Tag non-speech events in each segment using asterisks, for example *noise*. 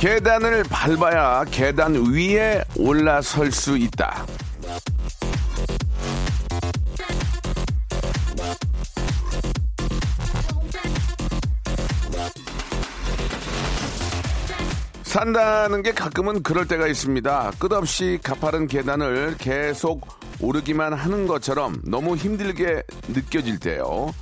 계단을 밟아야 계단 위에 올라설 수 있다 산다는 게 가끔은 그럴 때가 있습니다. 끝없이 가파른 계단을 계속 오르기만 하는 것처럼 너무 힘들게 느껴질 때요.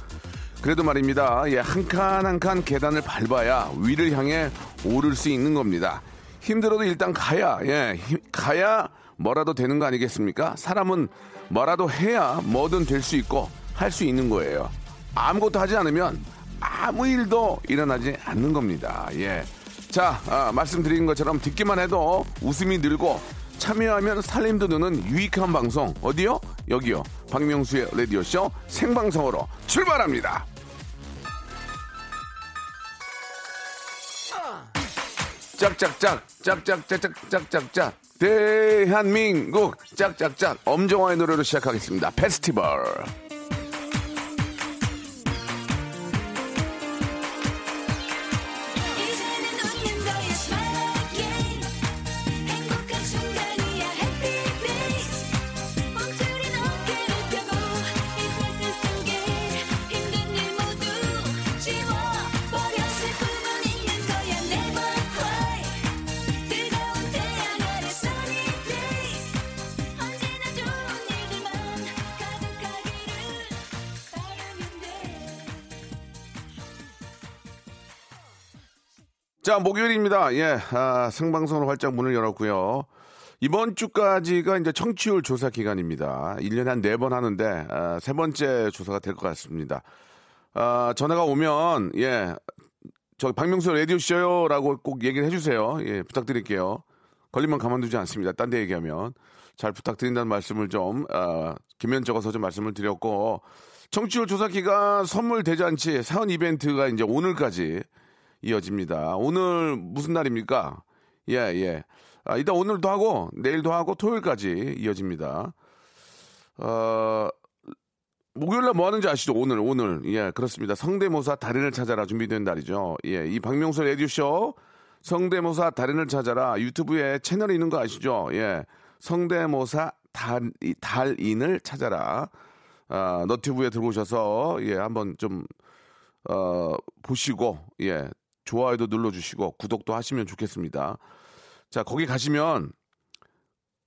그래도 말입니다. 예, 한 칸 한 칸 계단을 밟아야 위를 향해 오를 수 있는 겁니다. 힘들어도 일단 가야, 예, 힘- 가야 뭐라도 되는 거 아니겠습니까? 사람은 뭐라도 해야 뭐든 될 수 있고 할 수 있는 거예요. 아무것도 하지 않으면 아무 일도 일어나지 않는 겁니다. 예. 자, 아, 말씀드린 것처럼 듣기만 해도 웃음이 늘고 참여하면 살림도 느는 유익한 방송 어디요? 여기요. 박명수의 라디오쇼 생방송으로 출발합니다. 짝짝짝 짝짝짝짝짝짝짝 대한민국 짝짝짝 엄정화의 노래로 시작하겠습니다. 페스티벌. 자, 목요일입니다. 예, 아, 생방송으로 활짝 문을 열었고요. 이번 주까지가 이제 청취율 조사 기간입니다. 1년에 한네번 하는데, 아, 세 번째 조사가 될 것 같습니다. 아, 전화가 오면, 예, 저 박명수 라디오 쇼요 라고 꼭 얘기를 해주세요. 예, 부탁드릴게요. 걸리면 가만두지 않습니다. 딴 데 얘기하면. 잘 부탁드린다는 말씀을 좀, 아, 기면 적어서 좀 말씀을 드렸고, 청취율 조사 기간 선물 대잔치 사은 이벤트가 이제 오늘까지 이어집니다. 오늘 무슨 날입니까? 예, 예. 아, 일단 오늘도 하고, 내일도 하고, 토요일까지 이어집니다. 어, 목요일날 뭐 하는지 아시죠? 오늘, 오늘. 예, 그렇습니다. 성대모사 달인을 찾아라 준비된 날이죠. 예, 이 박명수 라디오쇼 성대모사 달인을 찾아라 유튜브에 채널이 있는 거 아시죠? 예, 성대모사 달, 달인을 찾아라. 아, 너튜브에 들어오셔서, 예, 한번 좀, 어, 보시고, 예, 좋아요도 눌러주시고, 구독도 하시면 좋겠습니다. 자, 거기 가시면,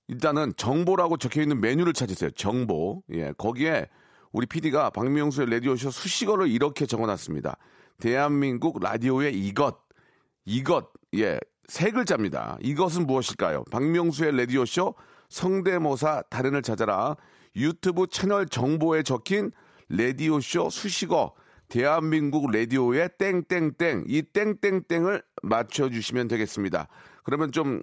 일단은 정보라고 적혀 있는 메뉴를 찾으세요. 정보. 예, 거기에 우리 PD가 박명수의 라디오쇼 수식어를 이렇게 적어 놨습니다. 대한민국 라디오의 이것. 이것. 예, 세 글자입니다. 이것은 무엇일까요? 박명수의 라디오쇼 성대모사 달인을 찾아라. 유튜브 채널 정보에 적힌 라디오쇼 수식어. 대한민국 라디오의 땡땡땡. 이 땡땡땡을 맞춰주시면 되겠습니다. 그러면 좀좀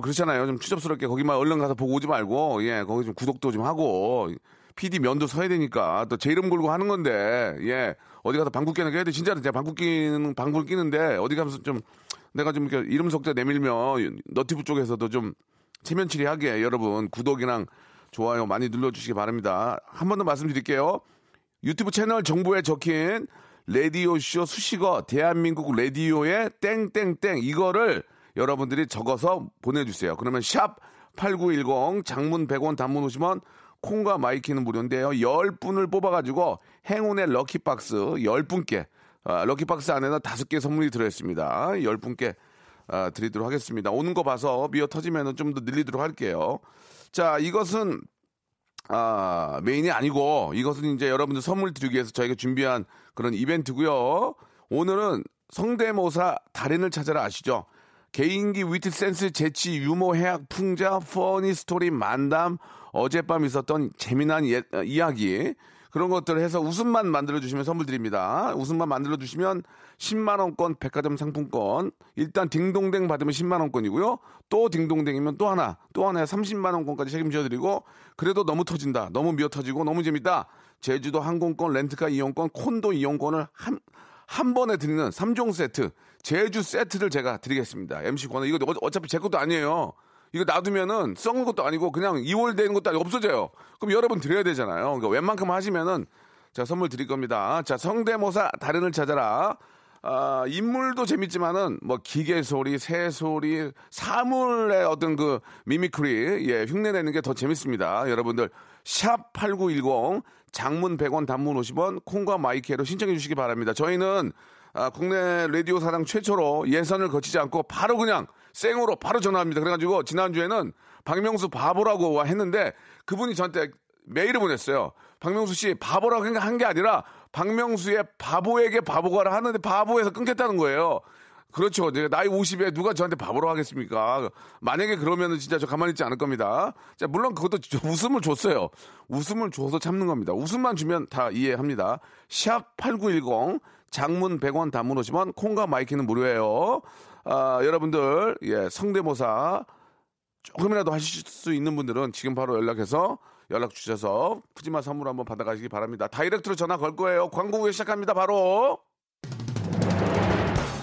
그렇잖아요. 좀 추접스럽게 거기만 얼른 가서 보고 오지 말고, 예, 거기 좀 구독도 좀 하고, PD 면도 서야 되니까, 또 제 이름 걸고 하는 건데, 예, 어디 가서 방구 끼는 게. 진짜로 제가 방구 끼는, 방구를 끼는데, 어디 가서 좀, 내가 좀 이렇게 이름 석자 내밀면, 너티브 쪽에서도 좀 체면치레 하게 여러분, 구독이랑 좋아요 많이 눌러주시기 바랍니다. 한 번 더 말씀드릴게요. 유튜브 채널 정보에 적힌 라디오쇼 수식어 대한민국 라디오의 땡땡땡 이거를 여러분들이 적어서 보내주세요. 그러면 샵 8910 장문 100원 단문 50원 콩과 My K는 무료인데요. 10분을 뽑아가지고 행운의 lucky box 10분께 아, lucky box 안에는 5개 선물이 들어있습니다. 10분께 아, 드리도록 하겠습니다. 오는 거 봐서 미어 터지면 좀 더 늘리도록 할게요. 자, 이것은 아, 메인이 아니고 이것은 이제 여러분들 선물 드리기 위해서 저희가 준비한 그런 이벤트고요. 오늘은 성대모사 달인을 찾아라 아시죠? 개인기, 위트, 센스, 재치, 유머, 해학, 풍자, funny story, 만담, 어젯밤 있었던 재미난 예- 어, 이야기, 그런 것들을 해서 웃음만 만들어 주시면 선물 드립니다. 웃음만 만들어 주시면 10만 원권 백화점 상품권. 일단 딩동댕 받으면 10만 원권이고요. 또 딩동댕이면 또 하나, 또 하나에 30만 원권까지 책임져 드리고 그래도 너무 터진다. 너무 미어 터지고 너무 재밌다. 제주도 항공권, 렌트카 이용권, 콘도 이용권을 한 한 번에 드리는 3종 세트, 제주 세트를 제가 드리겠습니다. MC 권은 이거 어- 어차피 제 것도 아니에요. 이거 놔두면은 썩는 것도 아니고 그냥 2월 되는 것도 아니고 없어져요. 그럼 여러분 드려야 되잖아요. 그러니까 웬만큼 하시면은 자 선물 드릴 겁니다. 자 성대모사 달인을 찾아라. 아, 인물도 재밌지만은 뭐 기계 소리, 새 소리, 사물의 어떤 그 mimicry, 예, 흉내 내는 게 더 재밌습니다. 여러분들 샵 8910 장문 100원 단문 50원 콩과 My K로 신청해 주시기 바랍니다. 저희는 아, 국내 라디오 사상 최초로 예선을 거치지 않고 바로 그냥 생으로 바로 전화합니다. 그래가지고 지난주에는 박명수 바보라고 했는데 그분이 저한테 메일을 보냈어요. 박명수 씨 바보라고 한 게 아니라 박명수의 바보에게 바보가라 하는데 바보에서 끊겠다는 거예요. 그렇죠. 나이 50에 누가 저한테 바보로 하겠습니까? 만약에 그러면은 진짜 저 가만히 있지 않을 겁니다. 자, 물론 그것도 저 웃음을 줬어요. 웃음을 줘서 참는 겁니다. 웃음만 주면 다 이해합니다. 샵 8910 장문 100원 단문 50원 콩과 My K는 무료예요. 아, 여러분들 예, 성대모사 조금이라도 하실 수 있는 분들은 지금 바로 연락해서 연락 주셔서 푸짐한 선물 한번 받아가시기 바랍니다. direct로 전화 걸 거예요. 광고 후에 시작합니다. 바로.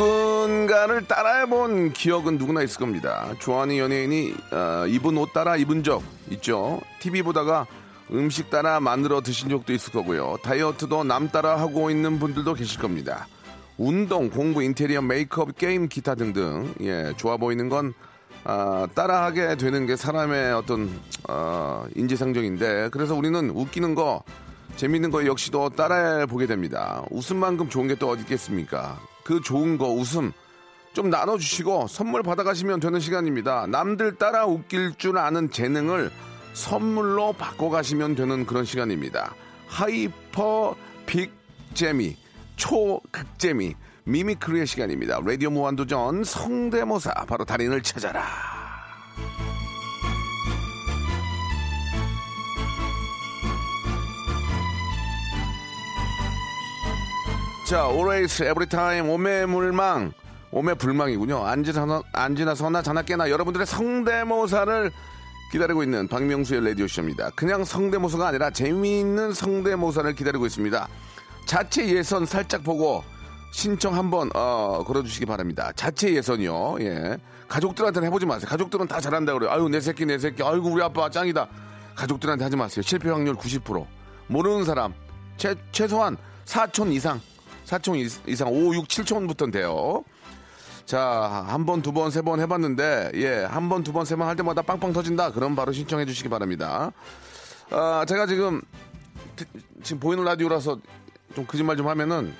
누군가를 따라해본 기억은 누구나 있을 겁니다. 좋아하는 연예인이 어, 입은 옷 따라 입은 적 있죠. TV 보다가 음식 따라 만들어 드신 적도 있을 거고요. 다이어트도 남 따라 하고 있는 분들도 계실 겁니다. 운동, 공부, 인테리어, 메이크업, 게임, 기타 등등 예 좋아 보이는 건 아, 따라하게 되는 게 사람의 어떤 어, 인지상정인데 그래서 우리는 웃기는 거 재밌는 거 역시도 따라해 보게 됩니다. 웃음만큼 좋은 게 또 어디 있겠습니까? 그 좋은 거 웃음 좀 나눠주시고 선물 받아가시면 되는 시간입니다. 남들 따라 웃길 줄 아는 재능을 선물로 바꿔가시면 되는 그런 시간입니다. hyper big 재미 초극재미 mimicry의 시간입니다. 라디오 무한도전 성대모사 바로 달인을 찾아라. 자, always, every time, 오매물망, 오매불망이군요. 안지나, 안지나 서나 자나 깨나 여러분들의 성대모사를 기다리고 있는 박명수의 라디오쇼입니다. 그냥 성대모사가 아니라 재미있는 성대모사를 기다리고 있습니다. 자체 예선 살짝 보고 신청 한번 어, 걸어주시기 바랍니다. 자체 예선이요. 예. 가족들한테는 해보지 마세요. 가족들은 다 잘한다 그래요. 아유 내 새끼 내 새끼. 아이고 우리 아빠 짱이다. 가족들한테 하지 마세요. 실패 확률 90%. 모르는 사람 최, 최소한 4촌 이상 4촌 이- 이상 5, 6, 7촌부터는 돼요. 자, 한 번, 두 번, 세 번 해봤는데, 예, 한 번, 두 번, 세 번 할 때마다 빵빵 터진다. 그럼 바로 신청해 주시기 바랍니다. 아, 제가 지금, 드- 지금 보이는 라디오라서 좀 거짓말 좀 하면은,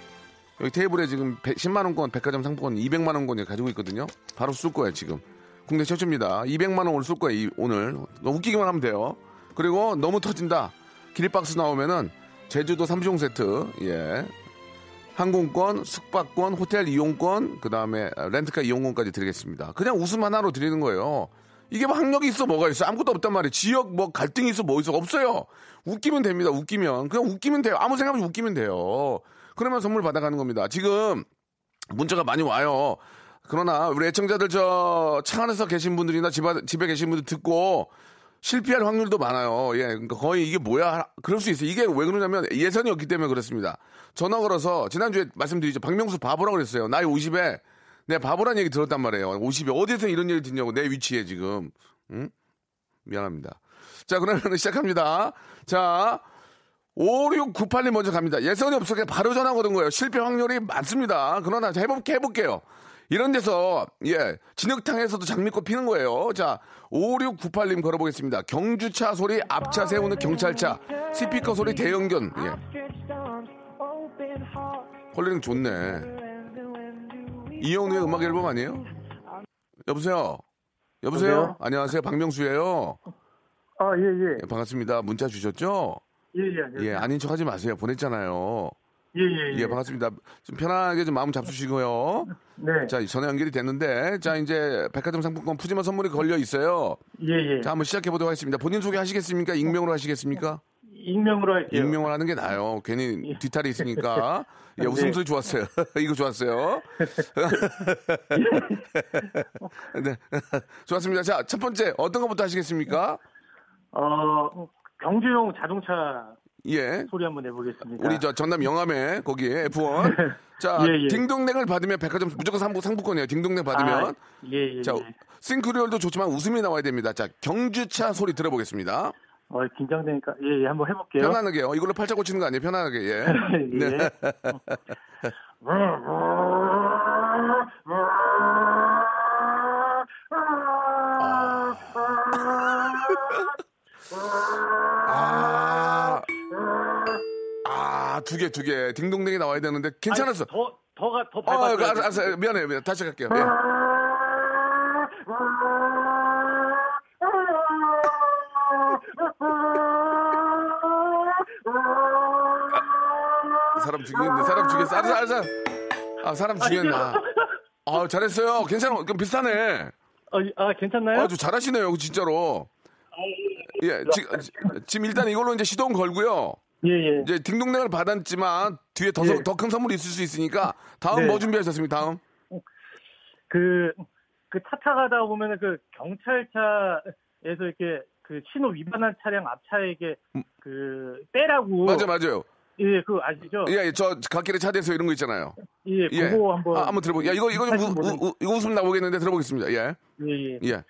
여기 테이블에 지금 10만 원권 백화점 상품권 200만 원권을 가지고 있거든요. 바로 쏠 거예요 지금. 국내 최초입니다. 200만 원 오늘 쏠 거예요 이- 오늘. 너 웃기기만 하면 돼요. 그리고 너무 터진다. 기립박스 나오면은 제주도 3종 세트, 예. 항공권, 숙박권, 호텔 이용권, 그 다음에 렌트카 이용권까지 드리겠습니다. 그냥 웃음 하나로 드리는 거예요. 이게 뭐 학력이 있어 뭐가 있어 아무것도 없단 말이에요. 지역 뭐 갈등이 있어 뭐 있어 없어요. 웃기면 됩니다. 웃기면 그냥 웃기면 돼요. 아무 생각 없이 웃기면 돼요. 그러면 선물 받아가는 겁니다. 지금 문자가 많이 와요. 그러나 우리 애청자들 저 차 안에서 계신 분들이나 집, 안- 집에 계신 분들 듣고 실패할 확률도 많아요. 예, 그러니까 거의 이게 뭐야? 그럴 수 있어요. 이게 왜 그러냐면 예선이 없기 때문에 그렇습니다. 전화 걸어서 지난주에 말씀드리죠. 박명수 바보라고 그랬어요. 나이 50에 내 바보란 얘기 들었단 말이에요. 50에 어디서 이런 얘기 듣냐고 내 위치에 지금. 응? 미안합니다. 자, 그러면 *laughs* 시작합니다. 자, 5698님 먼저 갑니다. 예선이 없어 그냥 바로 전화 거는 거예요. 실패 확률이 많습니다. 그러나 자, 해볼게, 해볼게요. 이런 데서, 예, 진흙탕에서도 장미꽃 피는 거예요. 자, 5698님 걸어보겠습니다. 경주차 소리 앞차 세우는 경찰차, 스피커 소리 대형견, 예. 컬링 좋네. 이영우의 음악 앨범 아니에요? 여보세요? 여보세요? 여보세요? 안녕하세요. 박명수예요. 아, 예, 예. 예, 반갑습니다. 문자 주셨죠? 예, 예. 예, 아닌 척 하지 마세요. 보냈잖아요. 예, 예, 예, 반갑습니다. 좀 편하게 좀 마음 잡수시고요. 네. 자, 전화 연결이 됐는데, 자, 이제 백화점 상품권 푸짐한 선물이 걸려 있어요. 예, 예. 자, 한번 시작해 보도록 하겠습니다. 본인 소개 하시겠습니까? 익명으로 하시겠습니까? 익명으로 할게요. 익명을 하는 게 나아요. 괜히 뒤탈이 있으니까. *laughs* 예, 웃음소리 좋았어요. *laughs* 이거 좋았어요. *laughs* 네. 좋았습니다. 자, 첫 번째, 어떤 것부터 하시겠습니까? 어, 경주용 자동차 예. 소리 한번 내보겠습니다. 우리 저 전남 영암에 거기에 *laughs* F1. 자, 예, 예. 딩동댕을 받으면 백화점 무조건 상부, 상품권이에요. 딩동댕 받으면. 아, 예, 예. 자, 예. 싱크리얼도 좋지만 웃음이 나와야 됩니다. 자, 경주차 소리 들어보겠습니다. 어, 긴장되니까 예, 예, 한번 해볼게요. 편안하게요. 이걸로 팔자 고치는 거 아니에요? 편안하게. 예. *laughs* 예. 네. *laughs* 아. 아, 두 개, 두 개. 딩동댕이 나와야 되는데 괜찮았어. 아니, 더 더가 더 아, 밟았어요. 알았어, 알았어. 미안해요. 미안해. 다시 갈게요. 예. 사람 죽이겠네. 사람 죽였어. 알았어, 알았어. 아, 사람 죽였네. 아, 아, 잘했어요. 괜찮아. 그럼 비슷하네. 어, 아, 괜찮나요? 아주 잘하시네요. 진짜로. 예, 지, 지- 지금 일단 이걸로 이제 시동 걸고요. 예, 예. 이제 딩동댕을 받았지만 뒤에 더 예. 큰 선물이 있을 수 있으니까 다음 네. 뭐 준비하셨습니까? 다음. 그, 그 차 타가다 보면은 그 경찰차에서 이렇게 그 신호 위반한 차량 앞차에게 그 빼라고. 음. 맞아, 맞아요. 예, 그거 아시죠? 예, 예, 저 갓길에 차 대서 이런 거 있잖아요. 예, 예. 그거 한번. 아, 한번 들어보. 야, 이거 이거 좀 우, 우, 우, 이거 웃음 나오겠는데 들어보겠습니다. 예, 예, 예. 예.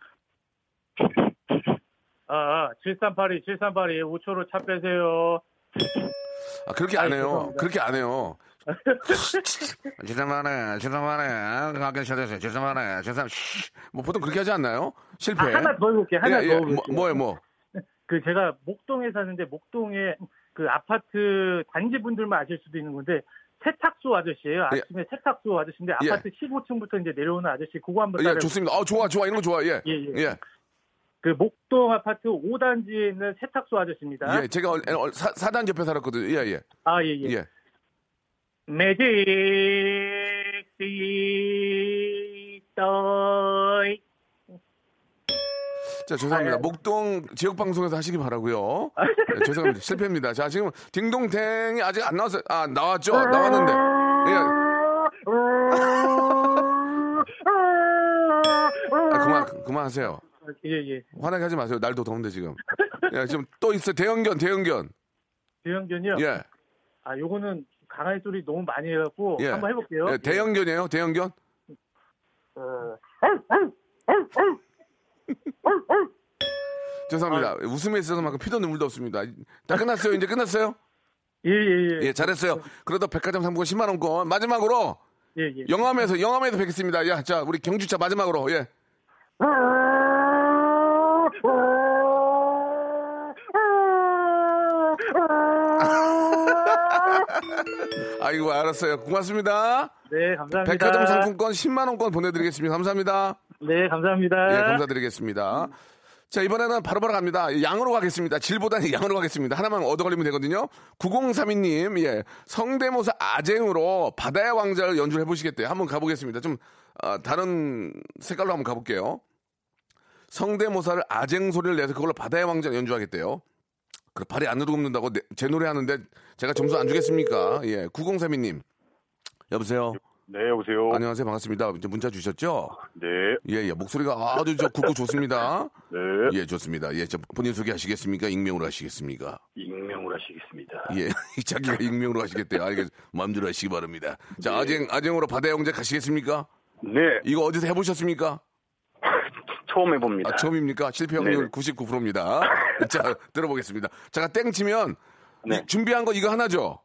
아, 아, 7382, 7382, 5초로 차 빼세요. 아, 그렇게 안 아이, 해요. 죄송합니다. 그렇게 안 해요. 죄송하네, 죄송하네. 가게 차 대서 죄송하네, 죄송. 뭐 보통 그렇게 하지 않나요? 실패. 아, 하나 더 해볼게요. 하나 예, 더 예. 해볼게요. 뭐, 뭐예요, 뭐? 그 제가 목동에 사는데 목동에 그 아파트 단지 분들만 아실 수도 있는 건데 세탁소 아저씨예요. 예. 아침에 세탁소 아저씨인데 예. 아파트 15층부터 이제 내려오는 아저씨 그거 한번 예. 좋습니다. 어, 좋아, 좋아. 이런 거 좋아. 예. 예, 예. 예. 그 목동 아파트 5단지에 있는 세탁소 아저씨입니다. 예, 제가 얼- 얼- 사, 사단 옆에 살았거든요. 예, 예. 아, 예, 예. 예. 매직 시더이 자, 죄송합니다. 아, 예. 목동 지역 방송에서 하시기 바라고요. 네, 죄송합니다. 실패입니다. 자, 지금 딩동댕이 아직 안 나왔어요. 아, 나왔죠? 나왔는데. 예. 아, 그만 그만하세요. 예, 예. 화나게 하지 마세요. 날도 더운데 지금. 예, 지금 또 있어. 대형견, 대형견. 대형견이요? 예. 아, 요거는 강아지 소리 너무 많이 해갖고 예. 한번 해볼게요. 예, 대형견이에요. 대형견. *laughs* 죄송합니다. 웃음에 있어서만큼 피도 눈물도 없습니다. 다 끝났어요. 이제 끝났어요? 예, 예, 예. 예, 잘했어요. 그래도 백화점 상품권 10만 원권 마지막으로 예, 예. 영암에서 영암에서 뵙겠습니다. 야, 자, 우리 경주차 마지막으로 예. 아이고, 알았어요. 고맙습니다. 네, 감사합니다. 백화점 상품권 10만 원권 보내드리겠습니다. 감사합니다. 네, 감사합니다. 예, 감사드리겠습니다. 자, 이번에는 바로 바로 갑니다. 양으로 가겠습니다. 질보다는 양으로 가겠습니다. 하나만 얻어 걸리면 되거든요. 9032님, 예. 성대모사 아쟁으로 바다의 왕자를 연주를 해보시겠대요. 한번 가보겠습니다. 좀, 아, 다른 색깔로 한번 가볼게요. 성대모사를 아쟁 소리를 내서 그걸로 바다의 왕자 연주하겠대요. 그 발이 안으로 굽는다고 내- 제 노래 하는데 제가 점수 안 주겠습니까? 예. 9032님. 여보세요? 네, 여보세요. 안녕하세요. 반갑습니다. 이제 문자 주셨죠? 네, 예, 예. 목소리가 아주 저 굵고 좋습니다. *laughs* 네. 예, 좋습니다. 예, 저 본인 소개하시겠습니까? 익명으로 하시겠습니까? 익명으로 하시겠습니다. 예, *laughs* 자기가 익명으로 하시겠대요. 알겠, 마음대로 하시기 바랍니다. 자, 아쟁, 아쟁으로 바다의 왕자 가시겠습니까? 네, 이거 어디서 해보셨습니까? 처음 해봅니다. 아, 처음입니까? 실패 확률 99%입니다. 자, 들어보겠습니다. 제가 땡 치면 네. 이- 준비한 거 이거 하나죠?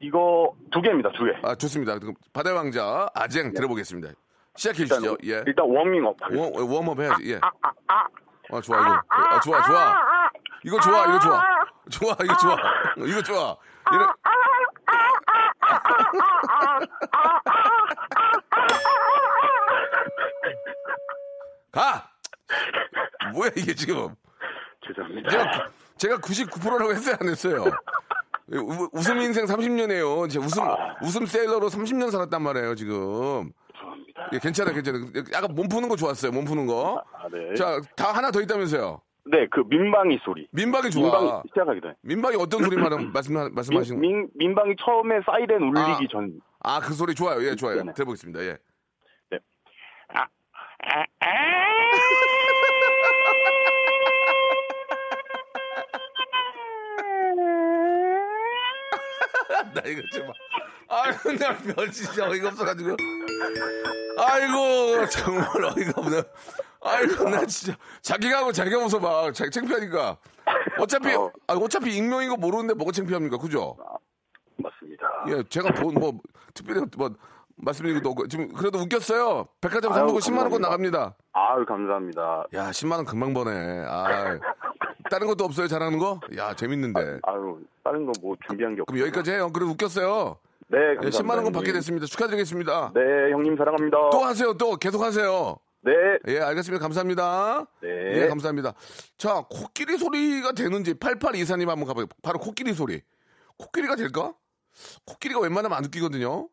이거 두 개입니다, 두 개. 아, 좋습니다. 그럼 바다의 왕자 아쟁 들어보겠습니다. 시작해 주시죠. 예. 일단 워밍업. 워, 웜업 해야지. 예. 아, 좋아, 이거. 아, 좋아, 좋아. 이거 좋아, 이거 좋아. 좋아, 이거 좋아. 이거 좋아. 이래. 가! 뭐야, 이게 지금. 죄송합니다. 제가, 제가 99%라고 했어요, 안 했어요? 우- 웃음 인생 30년이에요. 제가 웃음, 웃음 세일러로 30년 살았단 말이에요, 지금. 죄송합니다. 예, 괜찮아요, 괜찮아요. 약간 몸 푸는 거 좋았어요, 몸 푸는 거. 아, 네. 자, 다 하나 더 있다면서요. 네, 그 민방위 소리. 민박이 좋아. 민방위 시작하기 전에. 민박이 어떤 소리 *laughs* 말씀, 말씀, 말씀하시는 민, 민, 민방위 처음에 사이렌 울리기 아. 전. 아, 그 소리 좋아요. 예, 좋아요. 네네. 들어보겠습니다. 예. 네. 나 이거 좀. 아이고, 나별 진짜 어이가 없어가지고. 아이고, 정말 어이가 없네. 아이고, 나 진짜. 자기가 하고 자기가 웃어봐. 자기 창피하니까. 어차피, 어. 아, 어차피 익명인 거 모르는데 뭐가 창피합니까? 그죠? 맞습니다. 예, 제가 본, 뭐, 특별히 뭐, 말씀드린 것도 없고. 지금 그래도 웃겼어요. 백화점 상품권 10만 원권 감사합니다. 나갑니다. 아유, 감사합니다. 야, 10만 원 금방 버네. 아 다른 것도 없어요, 잘하는 거? 야, 재밌는데. 아 유, 다른 거 뭐 준비한 게 없고. 그럼 여기까지 해요. 그래도 웃겼어요. 네, 예, 감사합니다. 10만 원권 받게 형님. 됐습니다. 축하드리겠습니다. 네, 형님 사랑합니다. 또 하세요, 또. 계속 하세요. 네, 예, 알겠습니다. 감사합니다. 네. 예, 감사합니다. 자, 코끼리 소리가 되는지 8824님 한번 가봐요. 바로 코끼리 소리. 코끼리가 될까? 코끼리가 웬만하면 안 웃기거든요.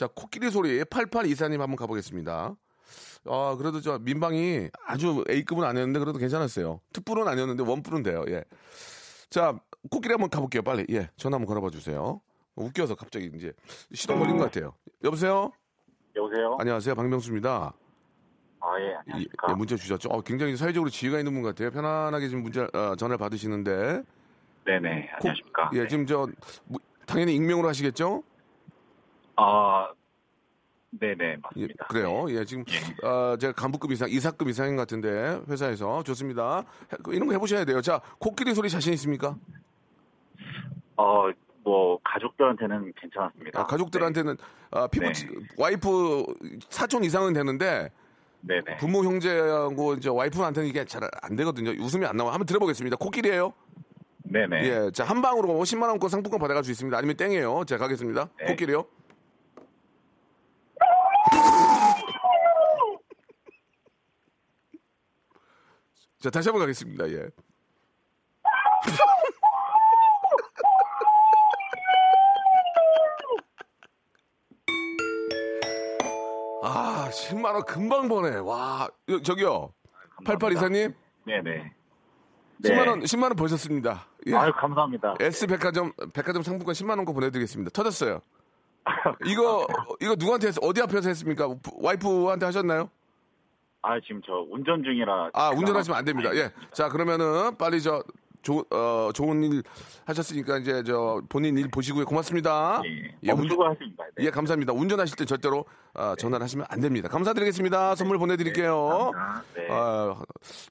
자, 코끼리 소리 8824님 한번 가보겠습니다. 아, 그래도 저 민방이 아주 A급은 아니었는데 그래도 괜찮았어요. 특불은 아니었는데 원뿔은 돼요. 예. 자, 코끼리 한번 가볼게요. 빨리. 예, 전화 한번 걸어봐 주세요. 웃겨서 갑자기 이제 시동 걸린 것 같아요. 여보세요? 여보세요? 안녕하세요. 박명수입니다. 아, 예, 이- 안녕하십니까. 예, 문자 주셨죠? 어, 굉장히 사회적으로 지위가 있는 분 같아요. 편안하게 지금 문자 어, 전화를 받으시는데. 네네, 코- 예, 지금 저 무- 당연히 익명으로 하시겠죠? 아, 네네, 예, 맞습니다. 그래요. 예, 지금 어, 제가 간부급 이상, 이사급 이상인 것 같은데 회사에서 좋습니다. 해- 이런 거 해보셔야 돼요. 자, 코끼리 소리 자신 있습니까? 어, 뭐, 가족들한테는 괜찮았습니다. 아, 가족들한테는 아, 피부 네. 치- 와이프 사촌 이상은 되는데 네네. 부모 형제하고 이제 와이프한테는 이게 잘 안 되거든요. 웃음이 안 나와. 한번 들어보겠습니다. 코끼리예요. 네네. 예, 자, 한 방으로 10만 원권 상품권 받아갈 수 있습니다. 아니면 땡이에요. 자, 가겠습니다. 네. 코끼리요. 자, 다시 한번 가겠습니다. 예. *laughs* 아, 10만 원 금방 버네. 와, 여- 저기요. 8824님, 네 네. 10만 원, 10만 원 버셨습니다. 예. 아유, 감사합니다. S 백화점 백화점 상품권 10만 원권 보내 드리겠습니다. 터졌어요. *laughs* 이거 이거 누구한테 했, 어디 앞에서 했습니까? 와이프한테 하셨나요? 아, 지금 저 운전 중이라. 아 운전하시면 안 됩니다. 예. 자 그러면은 빨리 저 조, 어, 좋은 일 하셨으니까 이제 저 본인 일 보시고요. 고맙습니다. 예. 예, 운- 멈추고 하십니다. 네. 예, 감사합니다. 운전하실 때 절대로 어, 전화를 하시면 안 됩니다. 감사드리겠습니다. 선물 보내드릴게요. 네. 아,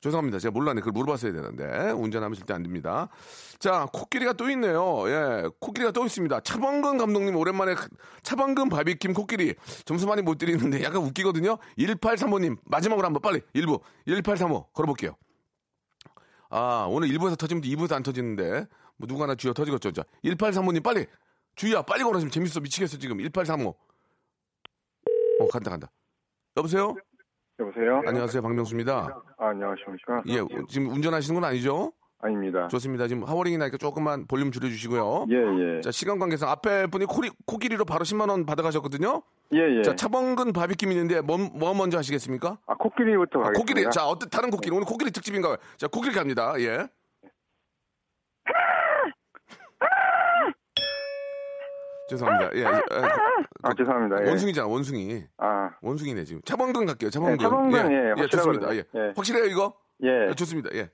죄송합니다. 제가 몰랐네. 그걸 물어봤어야 되는데. 운전하면 절대 안 됩니다. 자, 코끼리가 또 있네요. 예, 코끼리가 또 있습니다. 차범근 감독님 오랜만에 차범근 바비킴 코끼리 점수 많이 못 드리는데 약간 웃기거든요. 1835님 마지막으로 한번 빨리 1부 1835 걸어볼게요. 아, 오늘 1부에서 터지면 2부에서 안 터지는데, 뭐 누가 하나 쥐어 터지겠죠. 자, 1835님 빨리! 주희야, 빨리 걸어. 지금 재밌어. 미치겠어, 지금. 1835. 어, 간다, 간다. 여보세요? 여보세요? 안녕하세요, 박명수입니다. 아, 안녕하십니까? 예, 지금 운전하시는 건 아니죠? 아닙니다. 좋습니다. 지금 하워링이 나니까 조금만 볼륨 줄여주시고요. 예, 예. 자, 시간 관계상 앞에 분이 코리, 코끼리로 바로 10만원 받아가셨거든요? 예, 예. 자, 차범근 바비킴 있는데, 뭐, 뭐 먼저 하시겠습니까? 아, 코끼리부터 아, 가겠습니다. 코끼리. 자, 어떤, 다른 코끼리. 오늘 코끼리 특집인가요? 자, 코끼리 갑니다. 예. *laughs* 죄송합니다. 예. 예, 예. 아, 죄송합니다. 예. 원숭이잖아, 원숭이. 아, 원숭이네, 지금. 차범근 갈게요, 차범근. 네, 차범근, 예, 예, 좋습니다. 확실하거든요. 예. 예. 확실해요, 이거? 예. 예, 좋습니다. 예.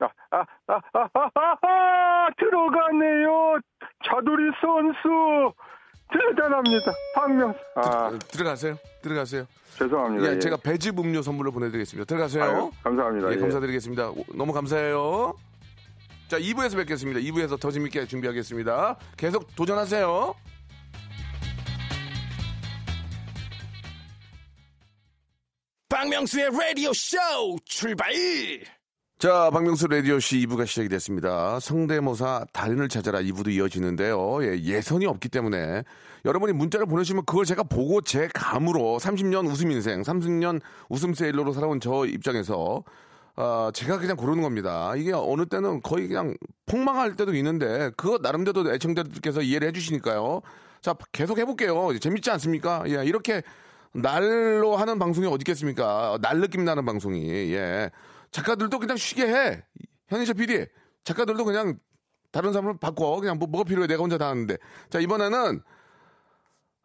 아, 아, 아, 아, 아, 아, 아, 들어가네요. 차두리 선수. 대단합니다. 박명. 아, 어, 들어가세요. 들어가세요. 죄송합니다. 예, 예. 제가 배즙 음료 선물로 보내드리겠습니다. 들어가세요. 아유, 감사합니다. 예, 예. 감사드리겠습니다. 오, 너무 감사해요. 자, 2부에서 뵙겠습니다. 2부에서 더 재밌게 준비하겠습니다. 계속 도전하세요. 박명수의 라디오 쇼 출발 자, 박명수 라디오씨 2부가 시작이 됐습니다. 성대모사 달인을 찾아라 2부도 이어지는데요. 예, 예선이 없기 때문에 여러분이 문자를 보내시면 그걸 제가 보고 제 감으로 30년 웃음 인생, 30년 웃음 세일러로 살아온 저 입장에서 아, 제가 그냥 고르는 겁니다. 이게 어느 때는 거의 그냥 폭망할 때도 있는데 그거 나름대로 애청자들께서 이해를 해주시니까요. 자, 계속 해볼게요. 재밌지 않습니까? 예, 이렇게 날로 하는 방송이 어디 있겠습니까? 날 느낌 나는 방송이. 예. 작가들도 그냥 쉬게 해. 현인철 PD. 작가들도 그냥 다른 사람을 바꿔. 그냥 뭐, 뭐가 필요해. 내가 혼자 다 하는데. 자, 이번에는,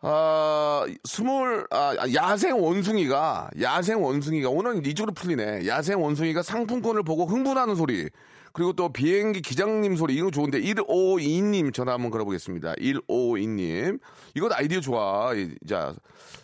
아, 스물, 아, 야생 원숭이가, 야생 원숭이가, 오늘 이쪽으로 풀리네. 야생 원숭이가 상품권을 보고 흥분하는 소리. 그리고 또 비행기 기장님 소리. 이거 좋은데, 152님 전화 한번 걸어보겠습니다. 152님. 이것 아이디어 좋아. 이- 자,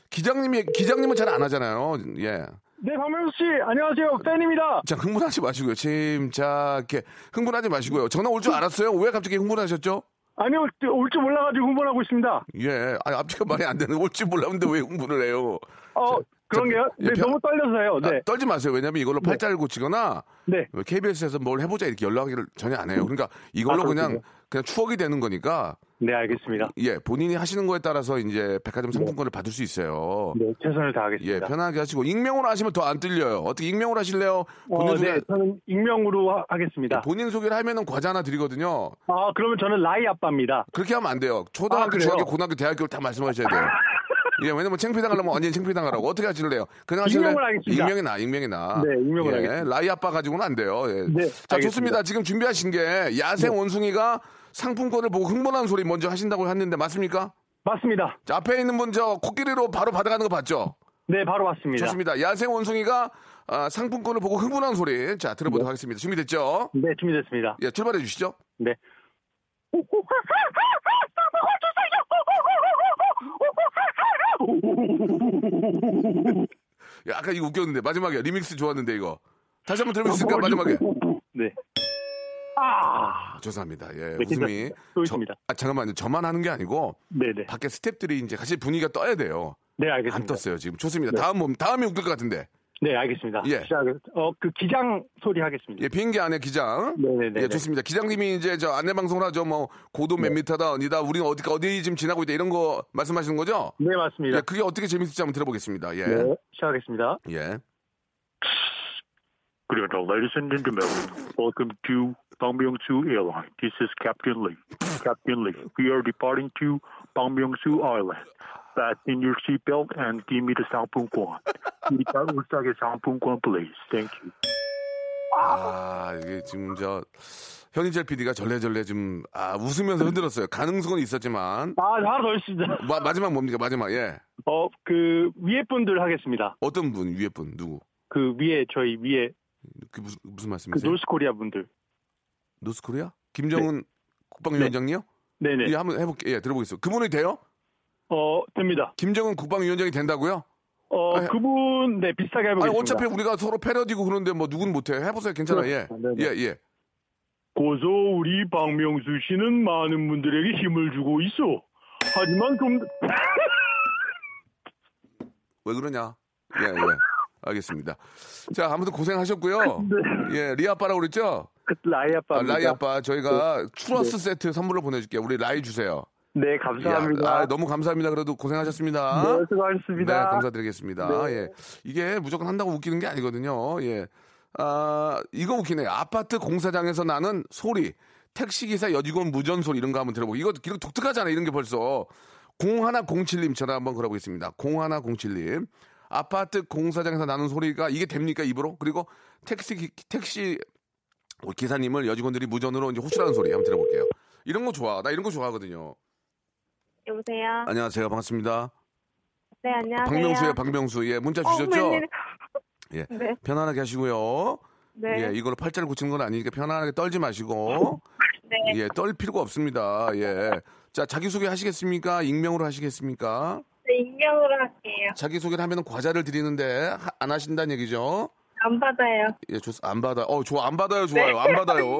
기장님이, 기장님은 잘 안 하잖아요. 예. 네, 박명수 씨, 안녕하세요. 팬입니다. 자, 흥분하지 마시고요. 침착해. 흥분하지 마시고요. 전화 올 줄 알았어요? 왜 갑자기 흥분하셨죠? 아니요, 올 줄 몰라가지고 흥분하고 있습니다. 예. 아니, 앞뒤가 말이 안 되는 올 줄 몰랐는데 왜 흥분을 해요? 어, 그런 게요? 예, 네, 편- 너무 떨려서요. 네. 아, 떨지 마세요. 왜냐면 이걸로 팔자를 고치거나 네. KBS에서 뭘 해보자 이렇게 연락을 전혀 안 해요. 그러니까 이걸로 아, 그냥. 그냥 추억이 되는 거니까 네, 알겠습니다. 예 본인이 하시는 거에 따라서 이제 백화점 상품권을 받을 수 있어요. 네, 최선을 예 다하겠습니다. 편하게 하시고 익명으로 하시면 더안 들려요. 어떻게 익명으로 하실래요? 본인 어, 소개 네, 저는 익명으로 하, 하겠습니다. 본인 소개를 하면은 과자 하나 드리거든요. 아, 그러면 저는 라이 아빠입니다. 그렇게 하면 안 돼요. 초등학교, 아? 중학교, 고등학교, 대학교를 다 말씀하셔야 돼요. *laughs* 예, 왜냐면 창피당하려면 완전히 창피당하라고. 어떻게 하실래요? 그냥 하실래요? 익명으로 하겠습니다. 익명이 나, 익명이 나. 네, 익명으로 예, 하겠습니다. 라이 아빠 가지고는 안 돼요. 예. 네, 자, 알겠습니다. 네. 좋습니다. 지금 준비하신 게 야생 원숭이가 상품권을 보고 흥분하는 소리 먼저 하신다고 했는데 맞습니까? 맞습니다. 자, 앞에 있는 분 저 코끼리로 바로 받아가는 거 봤죠? 네, 바로 왔습니다. 좋습니다. 야생 원숭이가 아, 상품권을 보고 흥분하는 소리. 자, 들어보도록 하겠습니다. 준비됐죠? 네, 준비됐습니다. 예, 출발해 주시죠. 네. *laughs* 야, 아까 이거 웃겼는데 마지막에 리믹스 좋았는데 이거. 다시 한번 들어볼 수 있을까 마지막에? 네. 아, 아, 죄송합니다. 예, 네, 웃음이. 저-. 아, 잠깐만요. 저만 하는 게 아니고 네네. 밖에 스탭들이 이제 같이 분위기가 떠야 돼요. 네, 안 알겠습니다. 떴어요 지금. 좋습니다. 네. 다음 몸 다음에 웃길 것 같은데. 네, 알겠습니다. 예. 시작. 어, 그 기장 소리 하겠습니다. 예, 비행기 안에 기장. 네네네. 예, 좋습니다. 기장님이 이제 저 안내 방송을 하죠. 뭐 고도 네. 몇 미터다, 어디다, 우리는 어디 어디 지금 지나고 있다 이런 거 말씀하시는 거죠? 네, 맞습니다. 예, 그게 어떻게 재밌을지 한번 들어보겠습니다. 예, 네, 시작하겠습니다. 예. Good ladies and gentlemen. Welcome to Bangbyung-su Airline. This is Captain Lee. Captain Lee, we are departing to Bangbyung-su Island. Fasten your seatbelt and give me the 상품권. 이따 울사게 상품권, please. Thank you. 아, 이게 지금 저 현인철 PD가 절레절레 좀 아, 웃으면서 흔들었어요. 가능성은 있었지만 아, 하나 더 있습니다. 마, 마지막 뭡니까? 마지막 예. 어, 그 위에 분들 하겠습니다. 어떤 분 위에 분 누구? 그 위에 저희 위에 그 무슨 무슨 그 말씀이세요? North Korea 분들. North Korea? 김정은 국방위원장이요? 네네. 예, 한번 해볼게. 예, 들어보겠습니다. 그분이 돼요? 어, 됩니다. 김정은 국방위원장이 된다고요? 어, 아니, 그분 네 비슷하게 아니 해보겠습니다. 어차피 우리가 서로 패러디고 그러는데 뭐 누군 못해. 해보세요. 괜찮아. 예, 그렇습니다. 네네. 예, 예. 고소 우리 박명수 씨는 많은 분들에게 힘을 주고 있어. 하지만 좀 *laughs* 왜 그러냐? 예, 예. 알겠습니다. 자, 아무튼 고생하셨고요. 예, 리 아빠라고 그랬죠? 라이 아빠. 아, 라이 아빠, 저희가 추러스 세트 선물로 보내줄게요. 우리 라이 주세요. 네, 감사합니다. 야, 아, 너무 감사합니다. 그래도 고생하셨습니다. 네, 수고하셨습니다. 네, 감사드리겠습니다. 네. 예. 이게 무조건 한다고 웃기는 게 아니거든요. 예. 아, 이거 웃기네요. 아파트 공사장에서 나는 소리. 택시기사 여직원 무전 소리 이런 거 한번 들어보고. 이거, 이거 독특하잖아요. 이런 게 벌써. 0107님 전화 한번 걸어보겠습니다. 0107님. 아파트 공사장에서 나는 소리가 이게 됩니까? 입으로? 그리고 택시, 기- 택시 기사님을 여직원들이 무전으로 이제 호출하는 소리 한번 들어볼게요. 이런 거 좋아. 나 이런 거 좋아하거든요. 여보세요. 안녕하세요. 반갑습니다. 네 안녕하세요. 박명수예요, 박명수. 예, 문자 어, 주셨죠? 웬일이야. 예. *laughs* 네. 편안하게 하시고요. 네. 예, 이걸로 팔자를 고치는 건 아니니까 편안하게 떨지 마시고. *laughs* 네. 예, 떨 필요가 없습니다. 예. 자, 자기소개 하시겠습니까? 익명으로 하시겠습니까? 네, 익명으로 할게요. 자기소개를 하면 과자를 드리는데 하- 안 하신다는 얘기죠? 안 받아요. 예, 좋, 안 받아. 어, 좋아. 안 받아요. 좋아요. 안 받아요.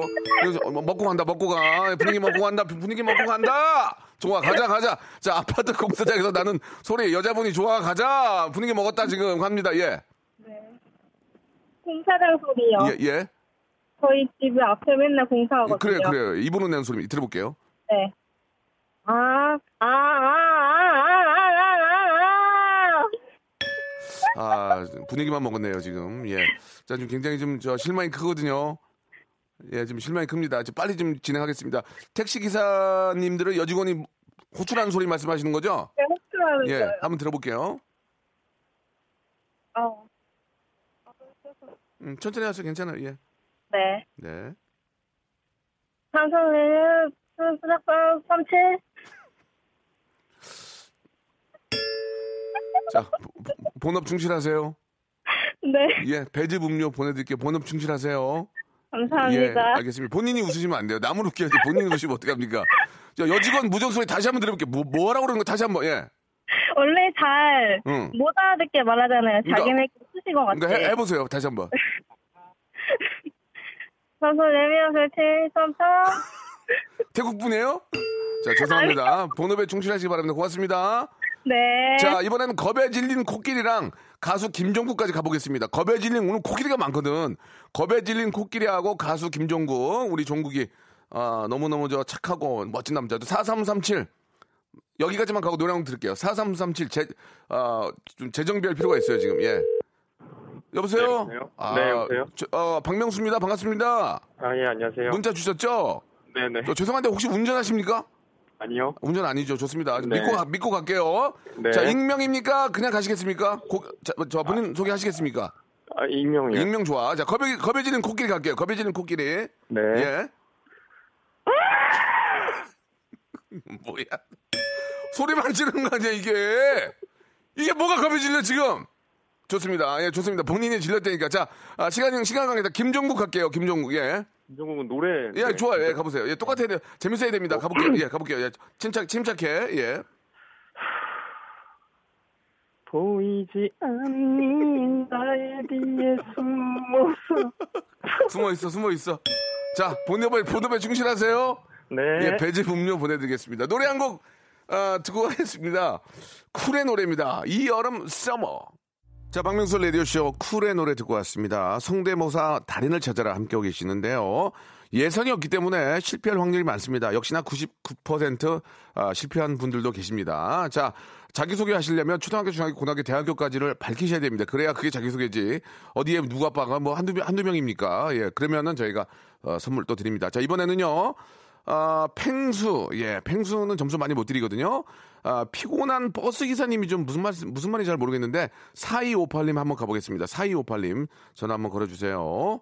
어, 먹고 간다. 먹고 가. 분위기 먹고 간다. 분위기 먹고 간다. 좋아. 가자, 가자. 자, 아파트 공사장에서 나는 소리. 여자분이 좋아. 가자. 분위기 먹었다. 지금 갑니다. 예. 공사장 소리요. 예, 예. 저희 집 앞에 맨날 공사하거든요. 그래, 그래요. 이분은 내는 소리 들어볼게요. 네. 아, 아, 아, 아, 아, 아, 아, 분위기만 먹었네요, 지금. 예. 자, 지금 굉장히 좀, 저, 실망이 크거든요. 예, 지금 실망이 큽니다. 빨리 좀 진행하겠습니다. 택시 기사님들은 여직원이 호출하는 소리 말씀하시는 거죠? 네, 호출하는 예, 거예요. 한번 들어볼게요. 어, 음, 천천히 하세요. 괜찮아요. 예. 네. 네. 삼성에는 수작방 37. 자, 본업 충실하세요. 네. 예, 배즙 음료 보내드릴게요. 본업 충실하세요. 예, 감사합니다. 알겠습니다. 본인이 웃으시면 안 돼요. 남을 웃겨야지. 본인이 웃으시면 어떡합니까? 자, 여직원 무전 소리 다시 한번 들어볼게요. 뭐, 뭐라고 그러는 거 다시 한 번, 예. 원래 잘못 응. 알아듣게 말하잖아요. 그러니까- 자기네 쓰신 것 같아. 그러니까 해, 해보세요. 다시 한 번. 삼성 레미어스 733. 태국 분이에요? 자, 죄송합니다. *laughs* 본업에 충실하시기 바랍니다. 고맙습니다. 네. 자, 이번에는 겁에 질린 코끼리랑 가수 김종국까지 가보겠습니다. 겁에 질린 오늘 코끼리가 많거든. 겁에 질린 코끼리하고 가수 김종국, 우리 종국이 아, 너무너무 저 착하고 멋진 남자죠. 4337. 여기까지만 가고 노래 한곡 들을게요. 4337. 재, 아, 좀 재정비할 필요가 있어요, 지금. 예. 여보세요? 네, 여보세요? 아, 네, 여보세요? 저, 어, 박명수입니다. 반갑습니다. 아, 예, 안녕하세요. 문자 주셨죠? 네네. 저 죄송한데 혹시 운전하십니까? 아니요. 운전 아니죠. 좋습니다. 네. 믿고, 가- 믿고 갈게요. 네. 자, 익명입니까? 그냥 가시겠습니까? 고- 자, 저 본인 소개하시겠습니까? 아, 익명이요. 익명 좋아. 자, 겁에, 겁에 지는 코끼리 갈게요. 겁에 지는 코끼리. 네. 예. *laughs* 뭐야. 소리만 지르는 거 아니야, 이게. 이게 뭐가 겁에 질려, 지금? 좋습니다. 예, 좋습니다. 본인이 질렸다니까. 자, 아, 시간, 시간 관계다. 김종국 갈게요. 김종국, 예. 김종국은 노래. 예, 네. 좋아요. 예, 가보세요. 예, 똑같아야 돼요. 재밌어야 됩니다. 가볼게요. 예, 가볼게요. 예, 침착, 침착해. 예. *sighs* 보이지 않는 나의 뒤에 숨어서. *laughs* 숨어 있어, 숨어 있어. 자, 본업에, 본업에 충실하세요. 네. 예, 배즙 음료 보내드리겠습니다. 노래 한 곡, 아, 듣고 가겠습니다. 쿨의 노래입니다. 이 여름 서머. 자, 박명수 라디오쇼 쿨의 노래 듣고 왔습니다. 성대모사 달인을 찾아라 함께하고 계시는데요. 예선이 없기 때문에 실패할 확률이 많습니다. 역시나 99% 아, 실패한 분들도 계십니다. 자, 자기소개 하시려면 초등학교, 중학교, 고등학교, 대학교까지를 밝히셔야 됩니다. 그래야 그게 자기소개지. 어디에 누가 빠가 뭐 한두 명, 한두 명입니까? 예, 그러면은 저희가 어, 선물 또 드립니다. 자, 이번에는요. 아, 팽수. 예, 팽수는 점수 많이 못 드리거든요. 아, 피곤한 버스 기사님이 좀 무슨 말, 무슨 말인지 잘 모르겠는데, 4258님 한번 가보겠습니다. 4258님 전화 한번 걸어주세요.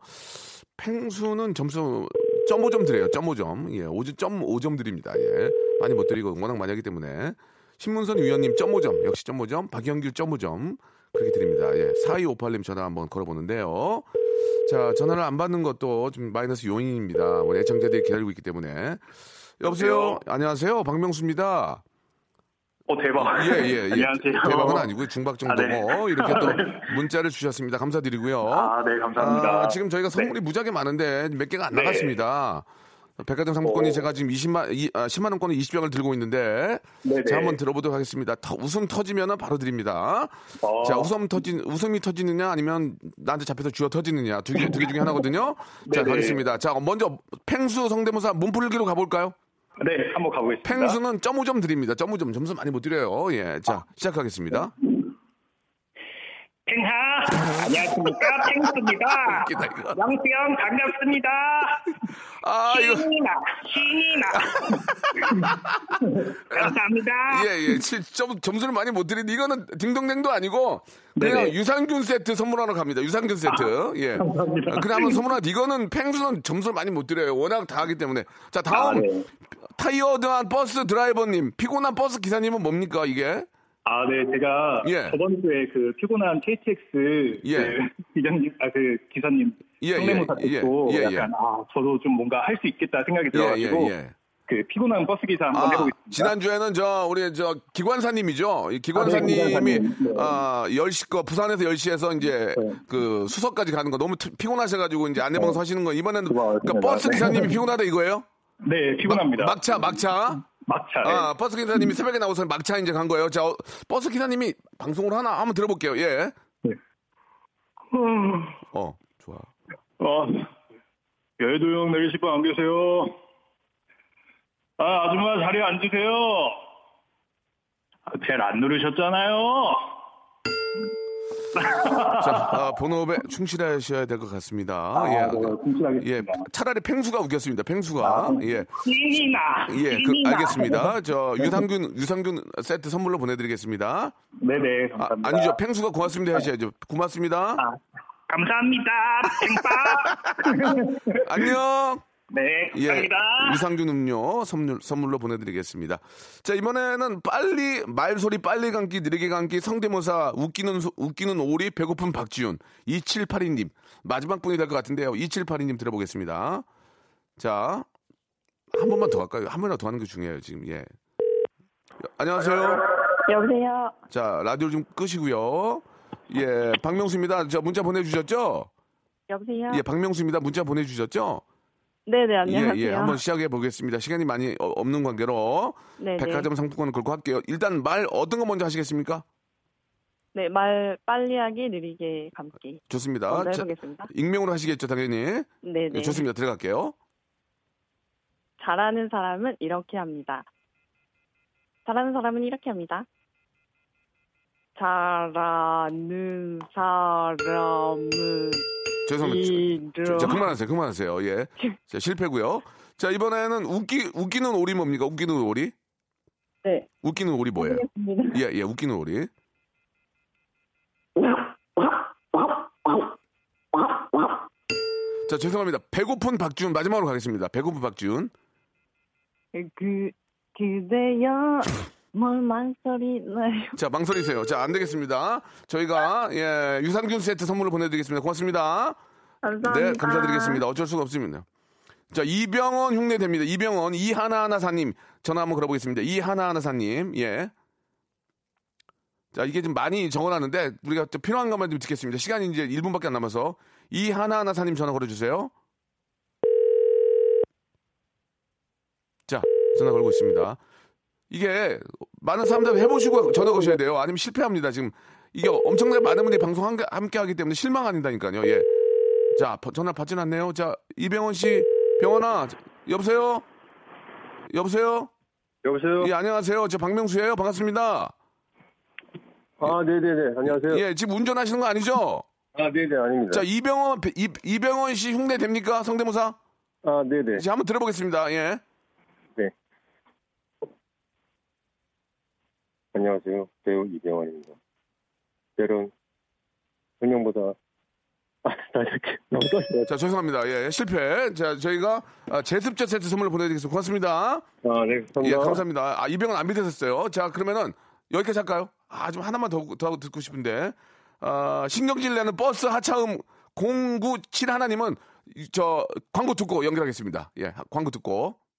팽수는 점수 점 5점 드려요. 점 5점. 예, 5점, 점 5점 드립니다. 예. 많이 못 드리고 워낙 많이 하기 때문에. 신문선 위원님 점 5점. 역시 점 5점. 박영길 점 5점. 그렇게 드립니다. 예. 4258님 전화 한번 걸어보는데요. 자, 전화를 안 받는 것도 좀 마이너스 요인입니다. 우리 애청자들이 기다리고 있기 때문에. 여보세요? 안녕하세요. 박명수입니다. 어 대박. 예, 예, 예. *laughs* 안녕하세요. 대박은 아니고요. 중박 정도고. 아, 네. *laughs* 이렇게 또 네. 문자를 주셨습니다. 감사드리고요. 아, 네, 감사합니다. 아, 지금 저희가 선물이 무지하게 많은데 몇 개가 안 네. 나갔습니다. 백화점 상품권이 어. 제가 지금 20만, 이, 아, 10만 원권을 20병을 들고 있는데 네네. 자 한번 들어보도록 하겠습니다. 터- 웃음 터지면은 바로 드립니다. 어. 자 웃음 터진 웃음이 터지느냐 아니면 나한테 잡혀서 쥐어 터지느냐 두 개 두 개 중에 하나거든요. *laughs* 자. 가겠습니다. 자 먼저 팽수 성대모사 몸풀기로 가볼까요? 네, 한번 가보겠습니다. 팽수는 점오 점 드립니다. 점오 점 점수 많이 못 드려요. 예, 자 시작하겠습니다. 팽하 안녕하십니까 이거. 양수형 반갑습니다. 아 이거 신이나 신이나 *laughs* 감사합니다. 예, 예. 칠- 점, 점수를 많이 못 드리는데 이거는 딩동댕도 아니고 그냥 네네. 유산균 세트 선물하러 갑니다. 유산균 세트. 예. 감사합니다. 그냥 한번 선물하 이거는 펭수는 점수를 많이 못 드려요. 워낙 다 하기 때문에. 자, 다음 아, 네. 타이어드한 버스 드라이버님, 피곤한 버스 기사님은 뭡니까 이게? 아, 네, 제가 예. 저번 주에 그 피곤한 KTX 예. 그 기장님, 아, 그 기사님 예, 성대모사 예, 듣고 예, 예, 예. 약간 아, 저도 좀 뭔가 할 수 있겠다 생각이 들어가지고 예, 예. 그 피곤한 버스 기사 한번 아, 해보겠습니다. 지난 주에는 저 우리 저 기관사님이죠. 이 기관사님이 아, 네, 기관사님. 네. 아, 10시 거 부산에서 10시에서 이제 그 수서까지 가는 거 너무 트- 피곤하셔 가지고 이제 안내방송 하시는 거 이번에는 그러니까 버스 네. 기사님이 피곤하다 이거예요? 네, 피곤합니다. 막, 차 막차. 막차. 네. 아, 버스 기사님이 새벽에 나와서 막차 이제 간 거예요. 자, 어, 버스 기사님이 방송을 하나 한번 들어볼게요. 예. 어, 좋아. 어, 여의도 형 내리실 분안 계세요? 아, 아줌마 자리에 앉으세요. 벨 안 누르셨잖아요. 자, 아, 본업에 충실하셔야 될 것 같습니다. 아, 예. 네, 충실하겠습니다. 예, 차라리 팽수가 웃겼습니다. 팽수가. 예. 신이나. 예, 그. 알겠습니다. 저 유산균 유산균 세트 선물로 보내 드리겠습니다. 네네, 아, 감사합니다. 아 니죠, 팽수가 고맙습니다 하셔야죠. 고맙습니다. 감사합니다. 팽빠. 안녕. 네, 예, 감사합니다. 유산균 음료 선물 선물로 보내드리겠습니다. 자 이번에는 빨리 말소리 빨리 감기 느리게 감기 성대모사 웃기는 소- 웃기는 오리 배고픈 박지훈 2782님 마지막 분이 될 것 같은데요. 2782님 들어보겠습니다. 자 한 번만 더 할까요? 한 번이라도 더 하는 게 중요해요 지금. 예. 안녕하세요. 여보세요. 자, 라디오 좀 끄시고요. 예, 박명수입니다. 저 문자 보내주셨죠? 여보세요. 예, 박명수입니다. 문자 보내주셨죠? 네네 예, 안녕하세요. 예, 한번 시작해 보겠습니다. 시간이 많이 어, 없는 관계로 네네. 백화점 상품권을 걸고 할게요. 일단 말 어떤 거 먼저 하시겠습니까? 네, 말 빨리 하기 느리게 감기. 좋습니다. 먼저 자, 해보겠습니다. 익명으로 하시겠죠, 당연히. 네네. 예, 좋습니다. 들어갈게요. 잘하는 사람은 이렇게 합니다. 잘하는 사람은 이렇게 합니다. 잘하는 사람은 죄송합니다. 자, 그만하세요. 그만하세요. 예. *laughs* 자, 실패고요. 자, 이번에는 웃기 웃기는 오리 뭡니까? 웃기는 오리? 네. 웃기는 오리 뭐예요? 알겠습니다. 예, 예, 웃기는 오리. 자, 죄송합니다. 배고픈 박준 마지막으로 가겠습니다. 배고픈 박준. 그 그대여 *laughs* 뭘 망설이 나요. 자, 망설이세요. 자, 안 되겠습니다. 저희가 예, 유산균 세트 선물로 보내드리겠습니다. 고맙습니다. 감사합니다. 네, 감사드리겠습니다. 어쩔 수가 없습니다. 자, 이병헌 흉내 됩니다. 이병헌 이하나하나사님 전화 한번 걸어보겠습니다. 이하나하나사님, 예. 자, 이게 좀 많이 적어놨는데 우리가 좀 필요한 것만 좀 듣겠습니다. 시간이 이제 1분밖에 안 남아서 이하나하나사님 전화 걸어주세요. 자, 전화 걸고 있습니다. 이게 많은 사람들 해보시고 전화 거셔야 돼요. 아니면 실패합니다. 지금 이게 엄청나게 많은 분들이 방송 함께, 하기 때문에 실망 아닌다니까요. 예. 자, 버- 전화 받진 않네요. 자, 이병헌 씨, 병헌아, 여보세요? 여보세요? 여보세요? 예, 안녕하세요. 저 박명수예요. 반갑습니다. 아, 네네네. 안녕하세요. 예, 지금 운전하시는 거 아니죠? 아, 네네, 아닙니다. 자, 이병헌, 이, 이병헌 씨 흉내 됩니까? 성대모사? 아, 네네. 자, 한번 들어보겠습니다. 예. 네. 안녕하세요. 배우 이병헌입니다. 때론 흥명보다 아, 나 이렇게 너무 떨려. 자, 죄송합니다. 예, 실패. 자, 저희가 아, 제습제 세트 선물 보내드리겠습니다. 고맙습니다. 아, 네, 감사합니다. 예, 감사합니다. 아, 이병헌 안 믿으셨어요. 자, 그러면은 여기까지 할까요? 아, 좀 하나만 더, 더 하고 듣고 싶은데. 아, 신경질 내는 버스 하차음 097 하나님은 저 광고 듣고 연결하겠습니다. 예, 광고 듣고.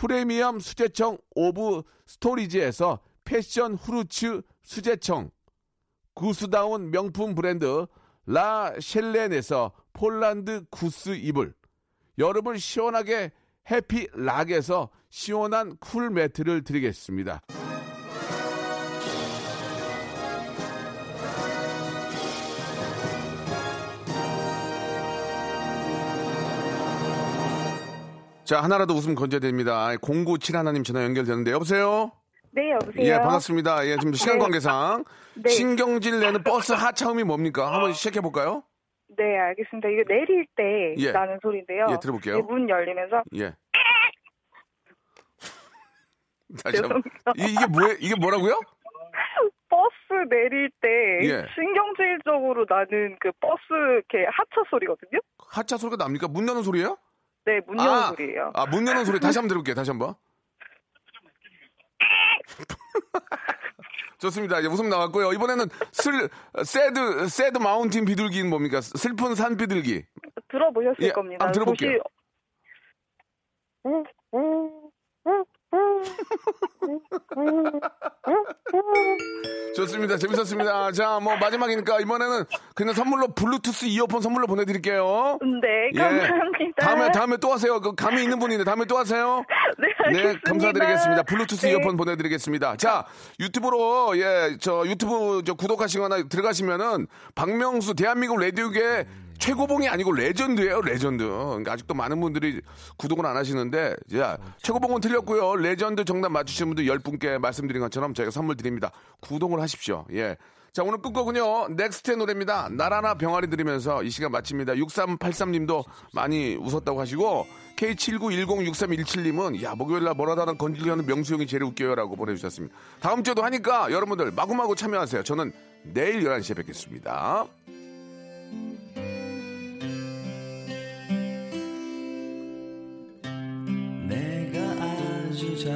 프리미엄 수제청 오브 스토리지에서 패션 후르츠 수제청, 구스다운 명품 브랜드 라 셸렌에서 폴란드 구스 이불, 여름을 시원하게 해피락에서 시원한 쿨 매트를 드리겠습니다. 자, 하나라도 웃음 건져야 됩니다. 0971 하나님 전화 연결되는데, 여보세요? 네, 여보세요. 예, 반갑습니다. 예, 지금 시간 네. 관계상. *laughs* 네. 신경질 내는 버스 하차음이 뭡니까? 한번 시작해 볼까요? 네, 알겠습니다. 이거 내릴 때 예. 나는 소리인데요. 예, 들어볼게요. 이문 열리면서 예. *laughs* 다시 한번. 이- 이게 뭐예 이게 뭐라고요? 버스 내릴 때 예. 신경질적으로 나는 그 버스 이렇게 하차 소리거든요. 하차 소리가 납니까? 문 여는 소리예요? 네, 문 여는 아, 소리예요. 아, 문 여는 소리 다시 한번 들어볼게요. 다시 한번. *laughs* 좋습니다. 이제 웃음 나왔고요. 이번에는 슬, 새드, 새드 마운틴 비둘기는 뭡니까? 슬픈 산 비둘기. 들어보셨을 예, 겁니다. 한번 들어볼게요. 좋습니다. 재밌었습니다. 자, 뭐 마지막이니까 이번에는 그냥 선물로 블루투스 이어폰 선물로 보내드릴게요. 네, 예. 감사합니다. 다음에 다음에 또 하세요. 그 감이 있는 분인데 다음에 또 하세요. *laughs* 네, 네, 알겠습니다. 감사드리겠습니다. 블루투스 네. 이어폰 보내드리겠습니다. 자, 유튜브로 예, 저 유튜브 저 구독하시거나 들어가시면은 박명수 대한민국 라디오계 최고봉이 아니고 레전드예요, 레전드. 그러니까 아직도 많은 분들이 구독을 안 하시는데, 자, 최고봉은 틀렸고요. 레전드 정답 맞추신 분들 10분께 말씀드린 것처럼 저희가 선물 드립니다. 구독을 하십시오. 예. 자, 오늘 끝곡은요, 넥스트의 노래입니다. 날아라 병아리 들으면서 이 시간 마칩니다. 6383님도 많이 웃었다고 하시고, K79106317님은, 야, 목요일 날 뭐라도 하나 건지려는 명수 형이 제일 웃겨요. 라고 보내주셨습니다. 다음 주에도 하니까 여러분들 마구마구 참여하세요. 저는 내일 11시에 뵙겠습니다. 之差